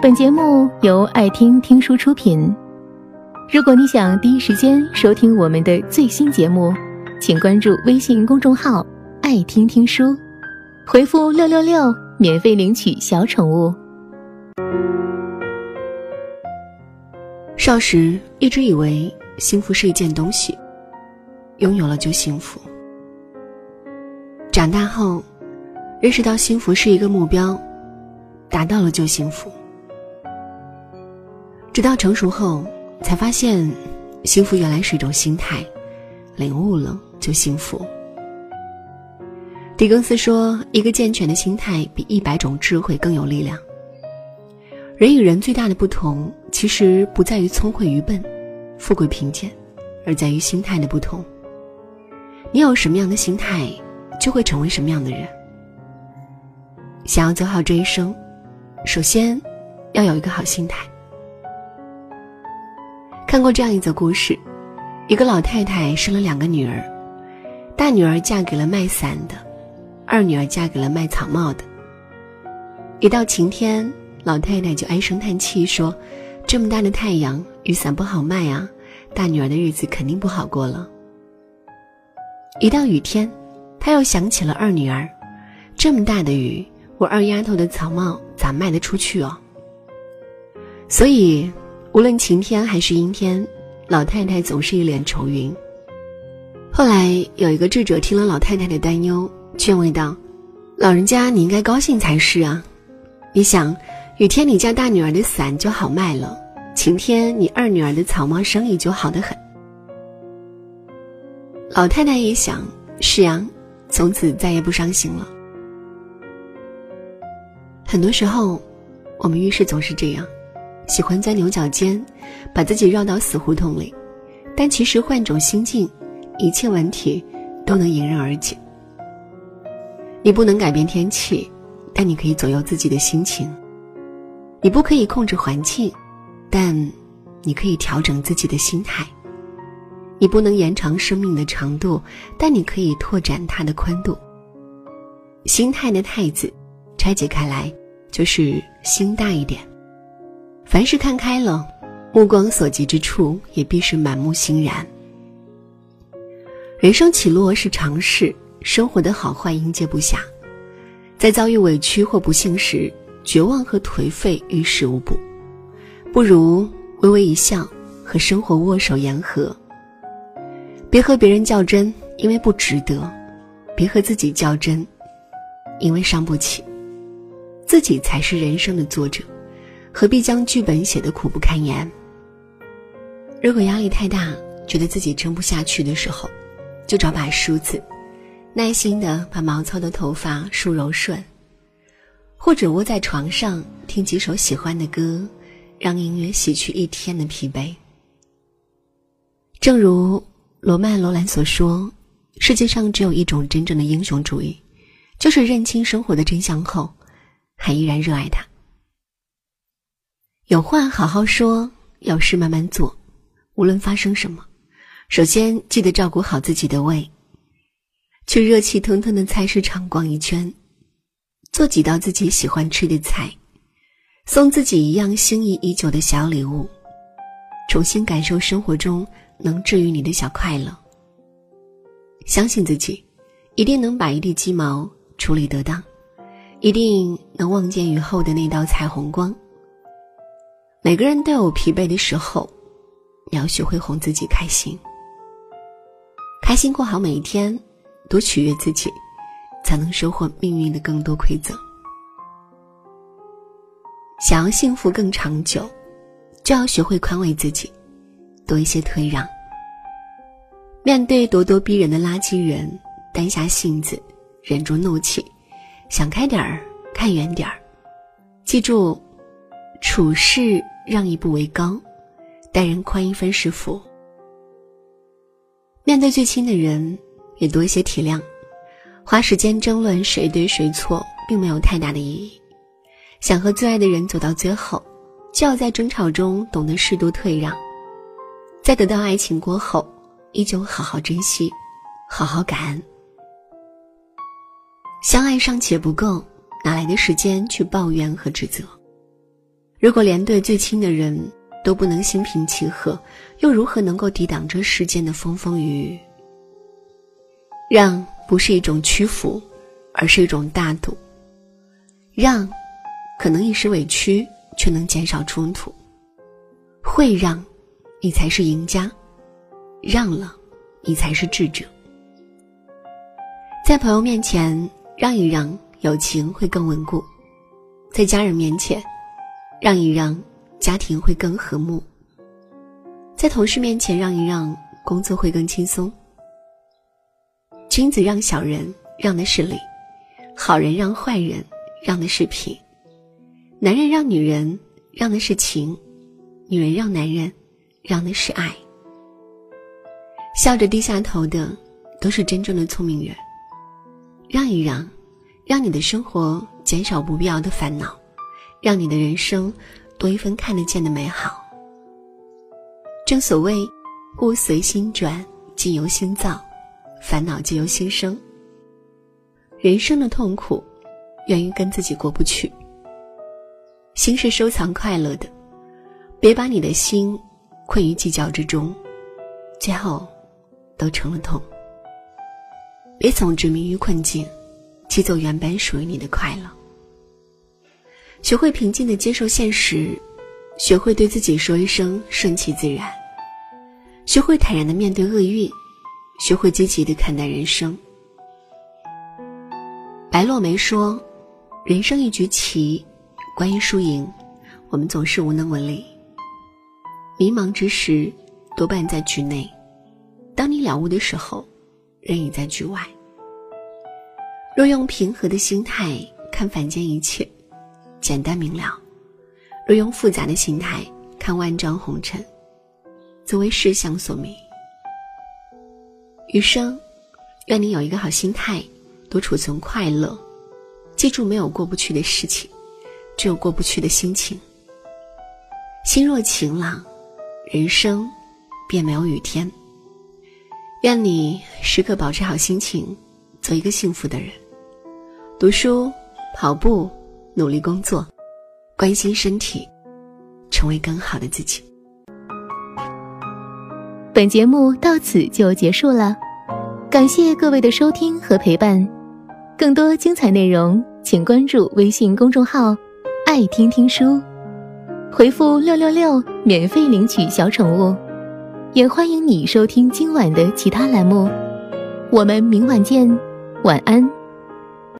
本节目由爱听听书出品。如果你想第一时间收听我们的最新节目，请关注微信公众号“爱听听书”，回复“六六六”免费领取小宠物。少时一直以为幸福是一件东西，拥有了就幸福。长大后，认识到幸福是一个目标，达到了就幸福。直到成熟后，才发现，幸福原来是一种心态，领悟了就幸福。狄更斯说：“一个健全的心态比一百种智慧更有力量。”人与人最大的不同，其实不在于聪慧愚笨、富贵贫贱，而在于心态的不同。你有什么样的心态，就会成为什么样的人。想要走好这一生，首先要有一个好心态。看过这样一则故事：一个老太太生了两个女儿，大女儿嫁给了卖伞的，二女儿嫁给了卖草帽的。一到晴天，老太太就唉声叹气说：“这么大的太阳，雨伞不好卖啊，大女儿的日子肯定不好过了。”一到雨天，她又想起了二女儿：“这么大的雨，我二丫头的草帽咋卖得出去哦？”所以。无论晴天还是阴天，老太太总是一脸愁云。后来有一个智者听了老太太的担忧，劝慰道：“老人家，你应该高兴才是啊！你想，雨天你家大女儿的伞就好卖了，晴天你二女儿的草帽生意就好得很。”老太太一想，是呀，从此再也不伤心了。很多时候，我们遇事总是这样。喜欢钻牛角尖，把自己绕到死胡同里，但其实换种心境，一切问题都能迎刃而解。你不能改变天气，但你可以左右自己的心情；你不可以控制环境，但你可以调整自己的心态；你不能延长生命的长度，但你可以拓展它的宽度。心态的“态”字，拆解开来就是心大一点。凡事看开了，目光所及之处也必是满目欣然。人生起落是常事，生活的好坏应接不暇。在遭遇委屈或不幸时，绝望和颓废于事无补，不如微微一笑，和生活握手言和。别和别人较真，因为不值得；别和自己较真，因为伤不起。自己才是人生的作者。何必将剧本写得苦不堪言？如果压力太大，觉得自己撑不下去的时候，就找把梳子，耐心的把毛糙的头发梳柔顺，或者窝在床上听几首喜欢的歌，让音乐洗去一天的疲惫。正如罗曼·罗兰所说：“世界上只有一种真正的英雄主义，就是认清生活的真相后，还依然热爱它。”有话好好说，有事慢慢做。无论发生什么，首先记得照顾好自己的胃。去热气腾腾的菜市场逛一圈，做几道自己喜欢吃的菜，送自己一样心仪已久的小礼物，重新感受生活中能治愈你的小快乐。相信自己，一定能把一地鸡毛处理得当，一定能望见雨后的那道彩虹光。每个人都有疲惫的时候，你要学会哄自己开心，开心过好每一天，多取悦自己，才能收获命运的更多馈赠。想要幸福更长久，就要学会宽慰自己，多一些退让。面对咄咄逼人的垃圾人，担下性子，忍住怒气，想开点儿，看远点儿，记住。处事让一步为高，待人宽一分是福。面对最亲的人，也多一些体谅。花时间争论谁对谁错，并没有太大的意义。想和最爱的人走到最后，就要在争吵中懂得适度退让。在得到爱情过后，依旧好好珍惜，好好感恩。相爱尚且不够，哪来的时间去抱怨和指责？如果连对最亲的人都不能心平气和，又如何能够抵挡这世间的风风雨雨？让不是一种屈服，而是一种大度。让，可能一时委屈，却能减少冲突。会让，你才是赢家；让了，你才是智者。在朋友面前让一让，友情会更稳固；在家人面前让一让，家庭会更和睦；在同事面前让一让，工作会更轻松。君子让小人，让的是礼；好人让坏人，让的是品；男人让女人，让的是情；女人让男人，让的是爱。笑着低下头的，都是真正的聪明人。让一让，让你的生活减少不必要的烦恼，让你的人生多一份看得见的美好。正所谓，物随心转，境由心造，烦恼皆由心生。人生的痛苦，源于跟自己过不去。心是收藏快乐的，别把你的心困于计较之中，最后都成了痛。别总执迷于困境，挤走原本属于你的快乐。学会平静的接受现实，学会对自己说一声顺其自然，学会坦然的面对厄运，学会积极的看待人生。白落梅说：“人生一局棋，关于输赢，我们总是无能为力。迷茫之时，多半在局内；当你了悟的时候。”人已在局外。若用平和的心态看凡间一切，简单明了；若用复杂的心态看万丈红尘，则为世相所迷。余生，愿你有一个好心态，多储存快乐。记住，没有过不去的事情，只有过不去的心情。心若晴朗，人生便没有雨天。愿你时刻保持好心情，做一个幸福的人。读书、跑步、努力工作，关心身体，成为更好的自己。本节目到此就结束了，感谢各位的收听和陪伴。更多精彩内容，请关注微信公众号“爱听听书”，回复“六六六”免费领取小宠物。也欢迎你收听今晚的其他栏目，我们明晚见，晚安。